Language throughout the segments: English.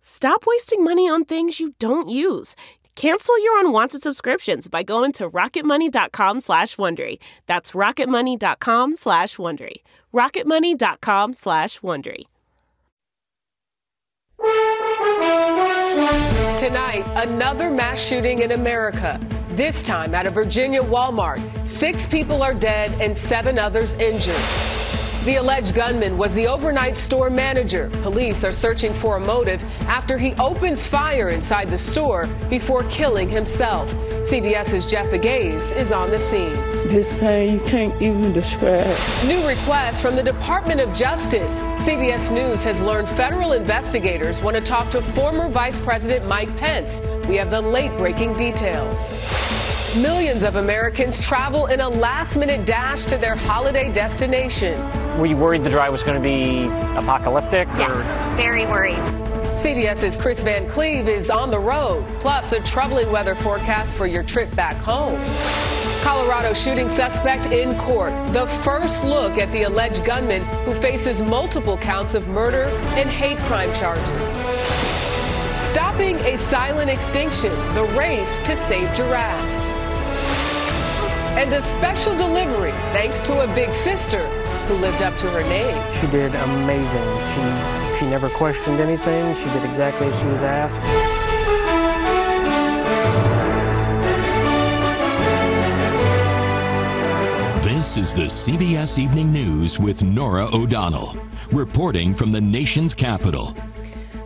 Stop wasting money on things you don't use. Cancel your unwanted subscriptions by going to rocketmoney.com slash Wondery. That's rocketmoney.com slash Wondery. rocketmoney.com slash Wondery. Tonight, another mass shooting in America. This time at a Virginia Walmart. Six people are dead and seven others injured. The alleged gunman was the overnight store manager. Police are searching for a motive after he opens fire inside the store before killing himself. CBS's Jeff Pegues is on the scene. This pain you can't even describe. New request from the Department of Justice. CBS News has learned federal investigators want to talk to former Vice President Mike Pence. We have the late breaking details. Millions of Americans travel in a last minute dash to their holiday destination. Were you worried the drive was going to be apocalyptic? Yes, or? very worried. CBS's Chris Van Cleave is on the road, plus a troubling weather forecast for your trip back home. Colorado shooting suspect in court. The first look at the alleged gunman who faces multiple counts of murder and hate crime charges. Stopping a silent extinction, the race to save giraffes. And a special delivery thanks to a big sister who lived up to her name. She did amazing. She she never questioned anything. She did exactly as she was asked. This is the CBS Evening News with Norah O'Donnell, reporting from the nation's capital.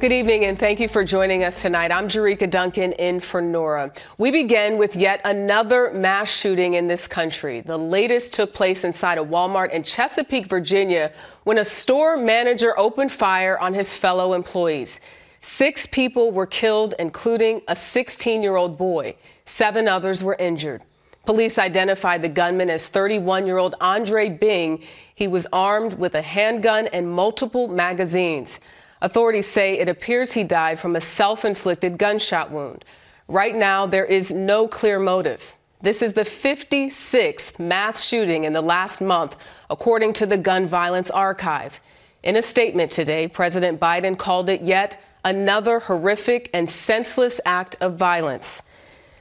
Good evening, and thank you for joining us tonight. I'm Jericka Duncan in for Norah. We begin with yet another mass shooting in this country. The latest took place inside a Walmart in Chesapeake, Virginia, when a store manager opened fire on his fellow employees. Six people were killed, including a 16 year old boy. Seven others were injured. Police identified the gunman as 31 year old Andre Bing. He was armed with a handgun and multiple magazines. Authorities say it appears he died from a self inflicted gunshot wound. Right now, there is no clear motive. This is the 56th mass shooting in the last month, according to the Gun Violence Archive. In a statement today, President Biden called it yet another horrific and senseless act of violence.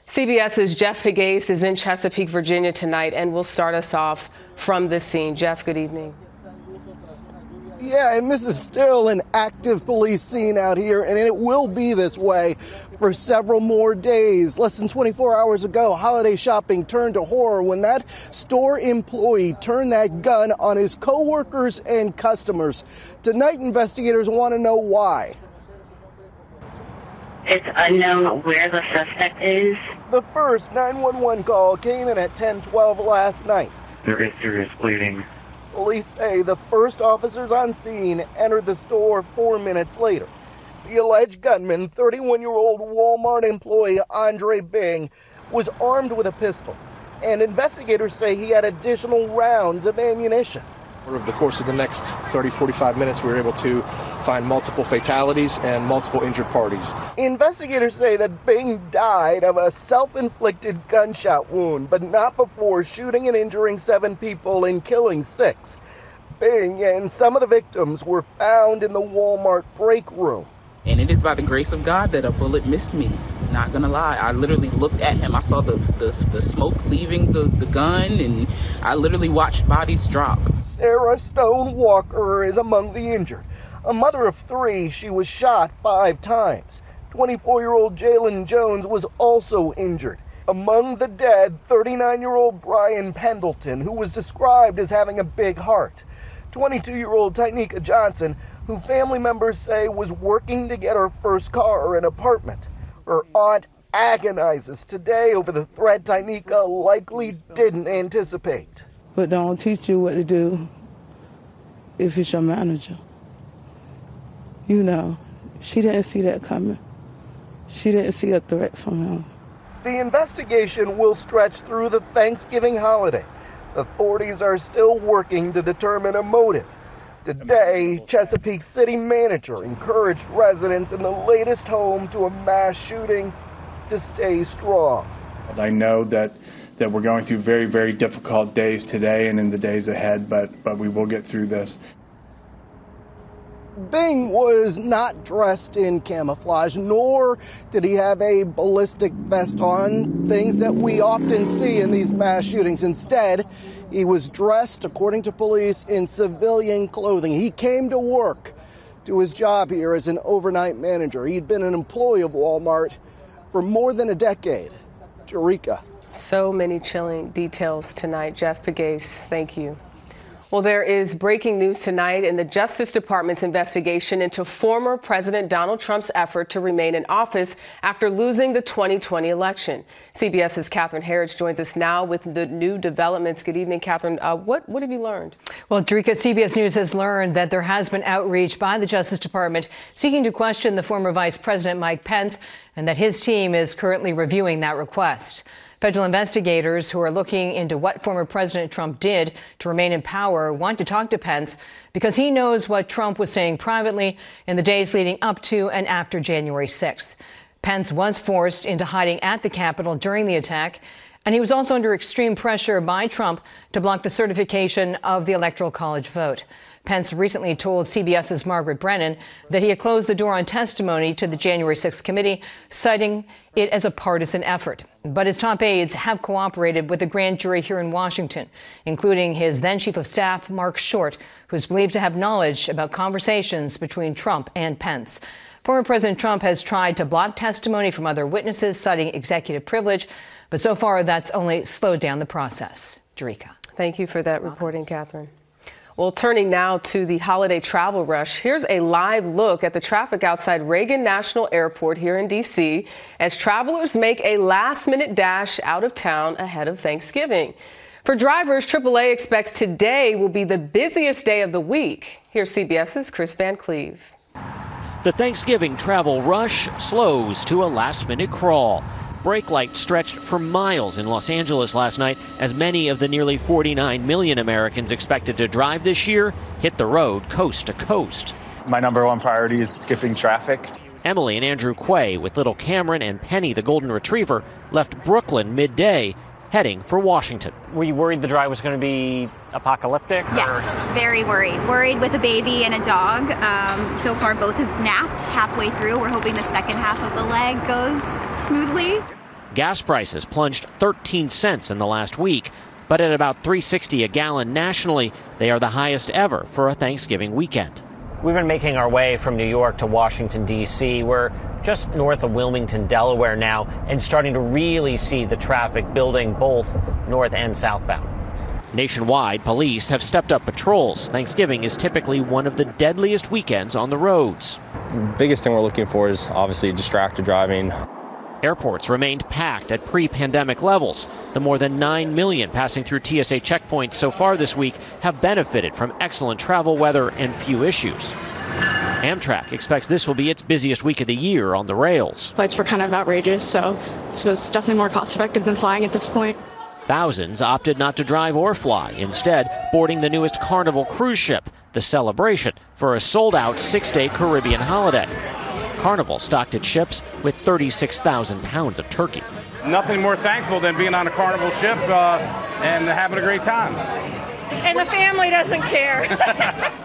CBS's Jeff Pegues is in Chesapeake, Virginia tonight, and will start us off from this scene. Jeff, good evening. Yeah, and this is still an active police scene out here, and it will be this way for several more days. Less than 24 hours ago, holiday shopping turned to horror when that store employee turned that gun on his coworkers and customers. Tonight, investigators want to know why. It's unknown where the suspect is. The first 911 call came in at 1012 last night. There is serious bleeding. Police say the first officers on scene entered the store four minutes later. The alleged gunman, 31 year old Walmart employee Andre Bing, was armed with a pistol, and investigators say he had additional rounds of ammunition. Over the course of the next 30, 45 minutes, we were able to find multiple fatalities and multiple injured parties. Investigators say that Bing died of a self inflicted gunshot wound, but not before shooting and injuring seven people and killing six. Bing and some of the victims were found in the Walmart break room. And it is by the grace of God that a bullet missed me. Not gonna lie, I literally looked at him. I saw the the, the smoke leaving the, the gun, and I literally watched bodies drop. Sarah Stone Walker is among the injured. A mother of three, she was shot five times. 24 year old Jalen Jones was also injured. Among the dead, 39 year old Brian Pendleton, who was described as having a big heart. 22 year old Tyneka Johnson, who family members say was working to get her first car or an apartment. Her aunt agonizes today over the threat Tyneka likely didn't anticipate. But don't teach you what to do if it's your manager. You know, she didn't see that coming. She didn't see a threat from him. The investigation will stretch through the Thanksgiving holiday. Authorities are still working to determine a motive. Today, Chesapeake City manager encouraged residents in the latest home to a mass shooting to stay strong. I know that that we're going through very, very difficult days today and in the days ahead, but but we will get through this. Bing was not dressed in camouflage, nor did he have a ballistic vest on, things that we often see in these mass shootings. Instead, he was dressed, according to police, in civilian clothing. He came to work, to his job here as an overnight manager. He'd been an employee of Walmart for more than a decade. Jericka. So many chilling details tonight. Jeff Pegues, thank you. Well, there is breaking news tonight in the Justice Department's investigation into former President Donald Trump's effort to remain in office after losing the 2020 election. CBS's Catherine Herridge joins us now with the new developments. Good evening, Catherine. Uh, what, what have you learned? Well, Jericka, CBS News has learned that there has been outreach by the Justice Department seeking to question the former Vice President Mike Pence and that his team is currently reviewing that request. Federal investigators who are looking into what former President Trump did to remain in power want to talk to Pence because he knows what Trump was saying privately in the days leading up to and after January 6th. Pence was forced into hiding at the Capitol during the attack, and he was also under extreme pressure by Trump to block the certification of the Electoral College vote. Pence recently told CBS's Margaret Brennan that he had closed the door on testimony to the January 6th committee, citing it as a partisan effort. But his top aides have cooperated with the grand jury here in Washington, including his then chief of staff, Marc Short, who's believed to have knowledge about conversations between Trump and Pence. Former President Trump has tried to block testimony from other witnesses, citing executive privilege, but so far that's only slowed down the process. Jericka. Thank you for that reporting, Catherine. Well, turning now to the holiday travel rush, here's a live look at the traffic outside Reagan National Airport here in D.C. as travelers make a last minute dash out of town ahead of Thanksgiving. For drivers, AAA expects today will be the busiest day of the week. Here's CBS's Chris Van Cleave. The Thanksgiving travel rush slows to a last minute crawl. Brake lights stretched for miles in Los Angeles last night as many of the nearly 49 million Americans expected to drive this year hit the road coast to coast. My number one priority is skipping traffic. Emily and Andrew Quay, with little Cameron and Penny, the golden retriever, left Brooklyn midday, heading for Washington. Were you worried the drive was going to be apocalyptic? Yes, or? very worried. Worried with a baby and a dog. Um, so far, both have napped halfway through. We're hoping the second half of the leg goes smoothly. Gas prices plunged 13 cents in the last week, but at about 360 a gallon nationally, they are the highest ever for a Thanksgiving weekend. We've been making our way from New York to Washington, D.C. We're just north of Wilmington, Delaware now, and starting to really see the traffic building both north and southbound. Nationwide, police have stepped up patrols. Thanksgiving is typically one of the deadliest weekends on the roads. The biggest thing we're looking for is obviously distracted driving. Airports remained packed at pre pandemic levels. The more than 9 million passing through TSA checkpoints so far this week have benefited from excellent travel weather and few issues. Amtrak expects this will be its busiest week of the year on the rails. Flights were kind of outrageous, so it's definitely more cost effective than flying at this point. Thousands opted not to drive or fly, instead, boarding the newest Carnival cruise ship, the Celebration, for a sold out six day Caribbean holiday. Carnival stocked its ships with 36,000 pounds of turkey. Nothing more thankful than being on a Carnival ship uh, and having a great time. And the family doesn't care.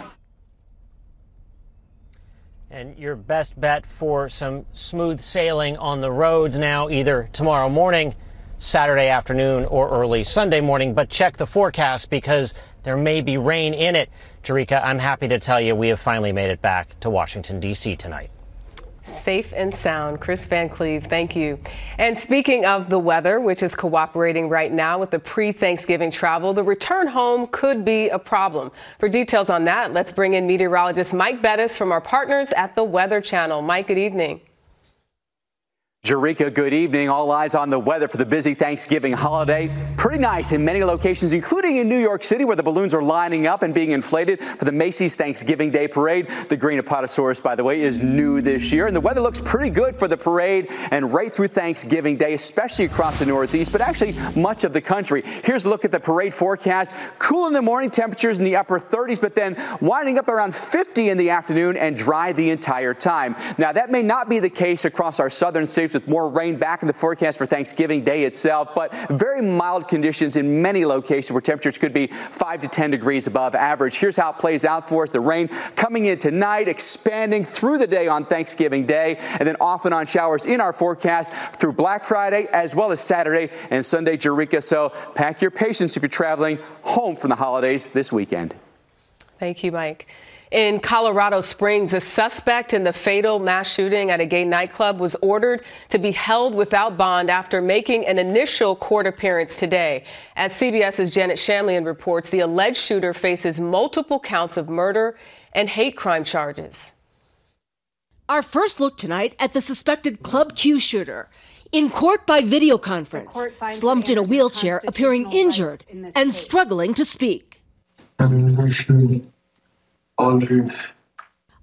And your best bet for some smooth sailing on the roads now, either tomorrow morning, Saturday afternoon, or early Sunday morning. But check the forecast because there may be rain in it. Jericka, I'm happy to tell you we have finally made it back to Washington, D.C. tonight. Safe and sound. Chris Van Cleave, thank you. And speaking of the weather, which is cooperating right now with the pre Thanksgiving travel, the return home could be a problem. For details on that, let's bring in meteorologist Mike Bettes from our partners at the Weather Channel. Mike, good evening. Jericka, good evening. All eyes on the weather for the busy Thanksgiving holiday. Pretty nice in many locations, including in New York City, where the balloons are lining up and being inflated for the Macy's Thanksgiving Day Parade. The green Apatosaurus, by the way, is new this year, and the weather looks pretty good for the parade and right through Thanksgiving Day, especially across the Northeast, but actually much of the country. Here's a look at the parade forecast. Cool in the morning, temperatures in the upper 30s, but then winding up around 50 in the afternoon and dry the entire time. Now, that may not be the case across our southern states with more rain back in the forecast for Thanksgiving Day itself, but very mild conditions in many locations where temperatures could be 5 to 10 degrees above average. Here's how it plays out for us. The rain coming in tonight, expanding through the day on Thanksgiving Day, and then off and on showers in our forecast through Black Friday as well as Saturday and Sunday, Jericka. So pack your patience if you're traveling home from the holidays this weekend. Thank you, Mike. In Colorado Springs, a suspect in the fatal mass shooting at a gay nightclub was ordered to be held without bond after making an initial court appearance today. As CBS's Janet Shamlian reports, the alleged shooter faces multiple counts of murder and hate crime charges. Our first look tonight at the suspected Club Q shooter. In court by video conference, slumped in a wheelchair, appearing injured and struggling to speak. Aldridge.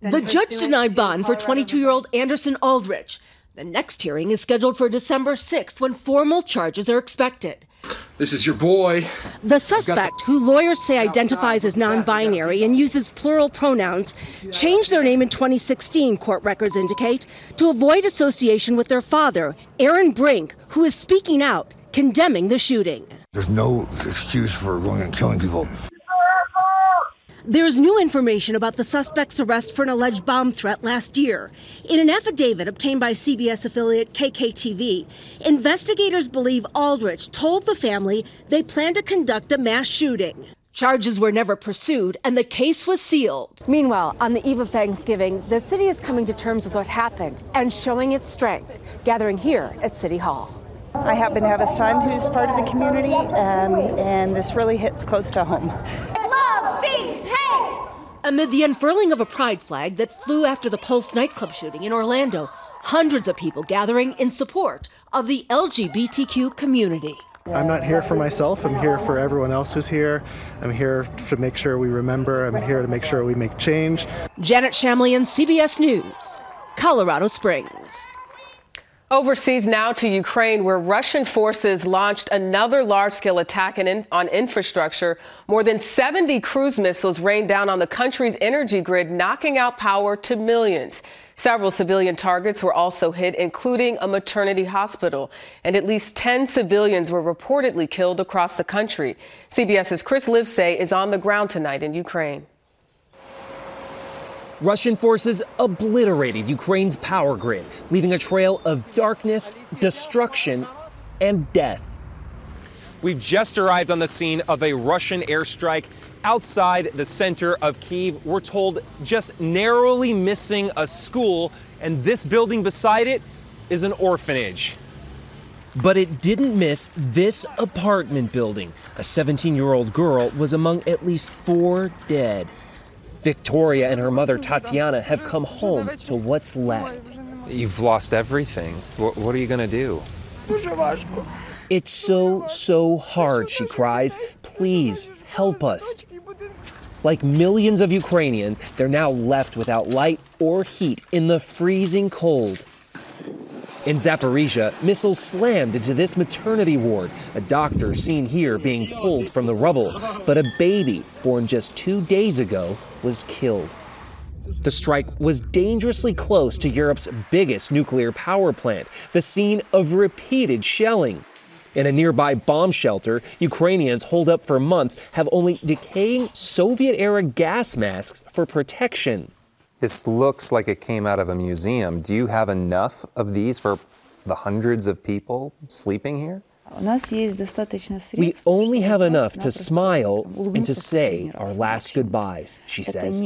The judge denied bond for 22 year old Anderson Aldrich. The next hearing is scheduled for December 6th when formal charges are expected. This is your boy. The suspect, who lawyers say identifies as non binary and uses plural pronouns, changed their name in 2016, court records indicate, to avoid association with their father, Aaron Brink, who is speaking out, condemning the shooting. There's no excuse for going and killing people. There's new information about the suspect's arrest for an alleged bomb threat last year. In an affidavit obtained by CBS affiliate KKTV, investigators believe Aldrich told the family they planned to conduct a mass shooting. Charges were never pursued, and the case was sealed. Meanwhile, on the eve of Thanksgiving, the city is coming to terms with what happened and showing its strength, gathering here at City Hall. I happen to have a son who's part of the community, um, and this really hits close to home. Love beats hate! Amid the unfurling of a pride flag that flew after the Pulse nightclub shooting in Orlando, hundreds of people gathering in support of the LGBTQ community. I'm not here for myself. I'm here for everyone else who's here. I'm here to make sure we remember. I'm here to make sure we make change. Janet Shamlian, CBS News, Colorado Springs. Overseas now to Ukraine, where Russian forces launched another large scale attack in, on infrastructure. More than 70 cruise missiles rained down on the country's energy grid, knocking out power to millions. Several civilian targets were also hit, including a maternity hospital, and at least 10 civilians were reportedly killed across the country. CBS's Chris Livesay is on the ground tonight in Ukraine. Russian forces obliterated Ukraine's power grid, leaving a trail of darkness, destruction, and death. We've just arrived on the scene of a Russian airstrike outside the center of Kiev. We're told just narrowly missing a school, and this building beside it is an orphanage. But it didn't miss this apartment building. A 17 year old girl was among at least four dead. Victoria and her mother Tatiana have come home to what's left. You've lost everything. What, what are you going to do? It's so, so hard, she cries. Please help us. Like millions of Ukrainians, they're now left without light or heat in the freezing cold. In Zaporizhia, missiles slammed into this maternity ward. A doctor seen here being pulled from the rubble. But a baby born just two days ago was killed. The strike was dangerously close to Europe's biggest nuclear power plant, the scene of repeated shelling. In a nearby bomb shelter, Ukrainians holed up for months have only decaying Soviet era gas masks for protection. This looks like it came out of a museum. Do you have enough of these for the hundreds of people sleeping here? We only have enough to smile and to say our last goodbyes, she says.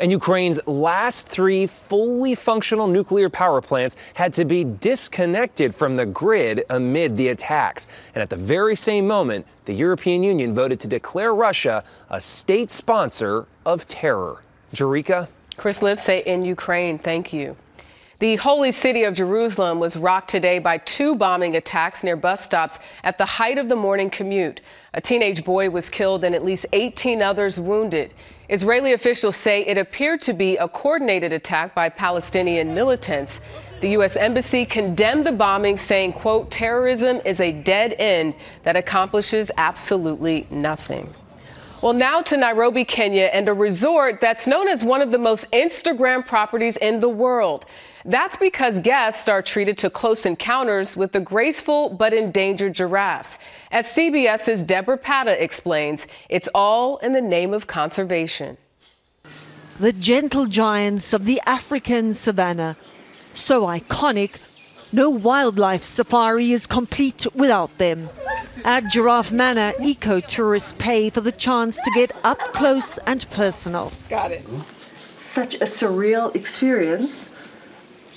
And Ukraine's last three fully functional nuclear power plants had to be disconnected from the grid amid the attacks. And at the very same moment, the European Union voted to declare Russia a state sponsor of terror. Jericka? Chris Livesay in Ukraine, thank you. The holy city of Jerusalem was rocked today by two bombing attacks near bus stops at the height of the morning commute. A teenage boy was killed and at least 18 others wounded. Israeli officials say it appeared to be a coordinated attack by Palestinian militants. The U.S. Embassy condemned the bombing, saying, quote, terrorism is a dead end that accomplishes absolutely nothing. Well, now to Nairobi, Kenya, and a resort that's known as one of the most Instagram properties in the world. That's because guests are treated to close encounters with the graceful but endangered giraffes. As CBS's Deborah Patta explains, it's all in the name of conservation. The gentle giants of the African savannah. So iconic, no wildlife safari is complete without them. At Giraffe Manor, eco tourists pay for the chance to get up close and personal. Got it. Such a surreal experience.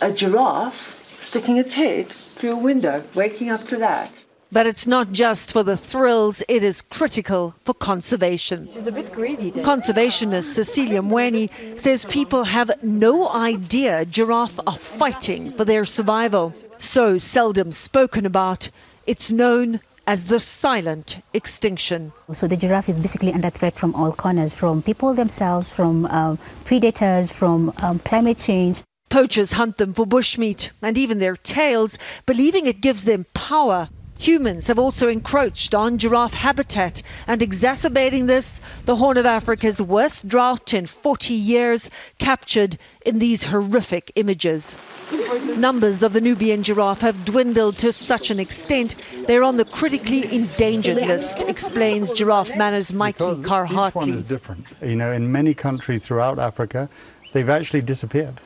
A giraffe sticking its head through a window, waking up to that. But it's not just for the thrills, it is critical for conservation. She's a bit greedy. Then. Conservationist Cecilia Mweni says people have no idea giraffe are fighting for their survival. So seldom spoken about, it's known as the silent extinction. So the giraffe is basically under threat from all corners, from people themselves, from um, predators, from um, climate change. Poachers hunt them for bushmeat and even their tails, believing it gives them power. Humans have also encroached on giraffe habitat and exacerbating this, the Horn of Africa's worst drought in 40 years, captured in these horrific images. Numbers of the Nubian giraffe have dwindled to such an extent they're on the critically endangered list, explains Giraffe Manor's Mikey Karhati. Each one is different. You know, in many countries throughout Africa, they've actually disappeared.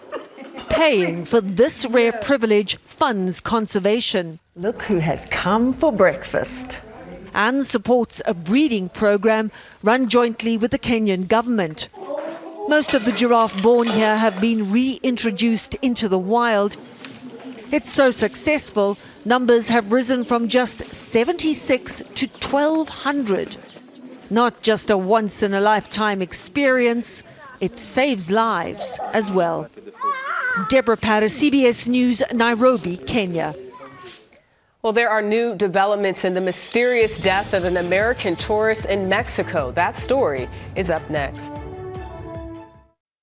Paying for this rare privilege funds conservation. Look who has come for breakfast. And supports a breeding program run jointly with the Kenyan government. Most of the giraffe born here have been reintroduced into the wild. It's so successful, numbers have risen from just 76 to 1,200. Not just a once in a lifetime experience, it saves lives as well. Deborah Patta, CBS News, Nairobi, Kenya. Well, there are new developments in the mysterious death of an American tourist in Mexico. That story is up next.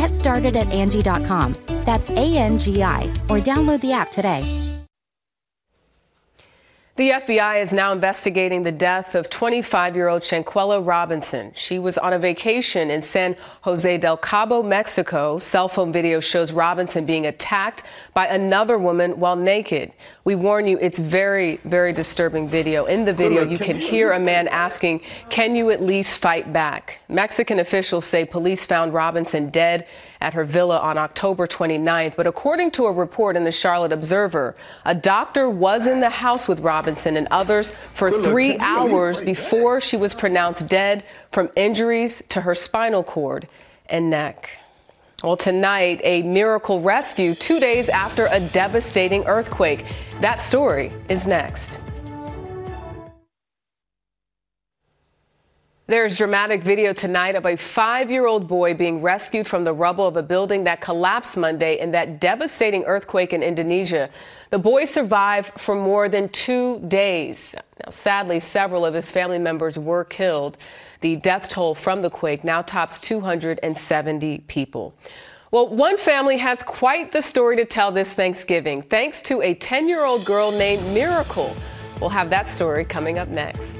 Get started at Angie.com. That's A N G I, or download the app today. The FBI is now investigating the death of 25 year old Shanquella Robinson. She was on a vacation in San Jose del Cabo, Mexico. Cell phone video shows Robinson being attacked by another woman while naked. We warn you, it's very, very disturbing video. In the video, you can hear a man asking, Can you at least fight back? Mexican officials say police found Robinson dead at her villa on October 29th. But according to a report in the Charlotte Observer, a doctor was in the house with Robinson and others for three hours before she was pronounced dead from injuries to her spinal cord and neck. Well, tonight, a miracle rescue two days after a devastating earthquake. That story is next. There's dramatic video tonight of a five year old boy being rescued from the rubble of a building that collapsed Monday in that devastating earthquake in Indonesia. The boy survived for more than two days. Now, sadly, several of his family members were killed. The death toll from the quake now tops 270 people. Well, one family has quite the story to tell this Thanksgiving, thanks to a 10 year old girl named Miracle. We'll have that story coming up next.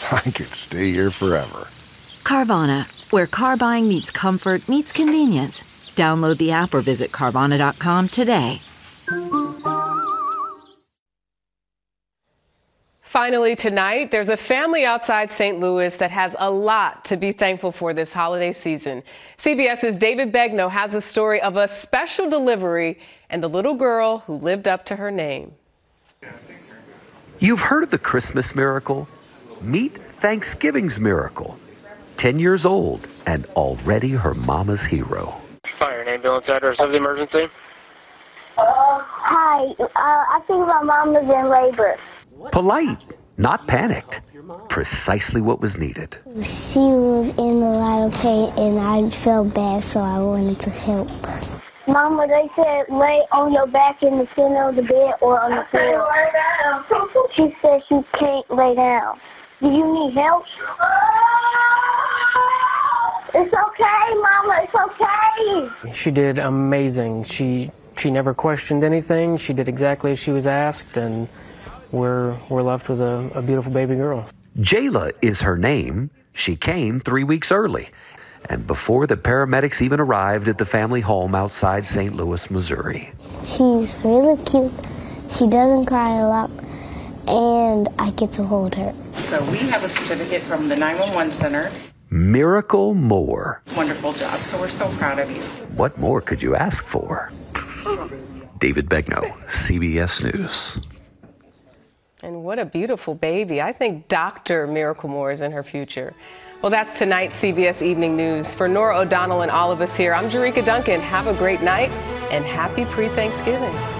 I could stay here forever. Carvana, where car buying meets comfort, meets convenience. Download the app or visit Carvana.com today. Finally, tonight, there's a family outside St. Louis that has a lot to be thankful for this holiday season. CBS's David Begnaud has a story of a special delivery and the little girl who lived up to her name. You've heard of the Christmas miracle? Meet Thanksgiving's miracle. 10 years old and already her mama's hero. Fire and ambulance address of the emergency. Hi, uh, I think my mom is in labor. Polite, not panicked. Precisely what was needed. She was in a lot of pain and I felt bad, so I wanted to help. Mama, they said lay on your back in the center of the bed or on the floor. She said she can't lay down. Do you need help? It's okay, Mama. It's okay. She did amazing. She she never questioned anything. She did exactly as she was asked, and we're we're left with a, a beautiful baby girl. Jayla is her name. She came three weeks early, and before the paramedics even arrived at the family home outside St. Louis, Missouri. She's really cute. She doesn't cry a lot, and I get to hold her. So we have a certificate from the 911 center. Miracle Moore. Wonderful job. So we're so proud of you. What more could you ask for? David Begnaud, CBS News. And what a beautiful baby. I think Dr. Miracle Moore is in her future. Well, that's tonight's CBS Evening News. For Norah O'Donnell and all of us here, I'm Jericka Duncan. Have a great night and happy pre Thanksgiving.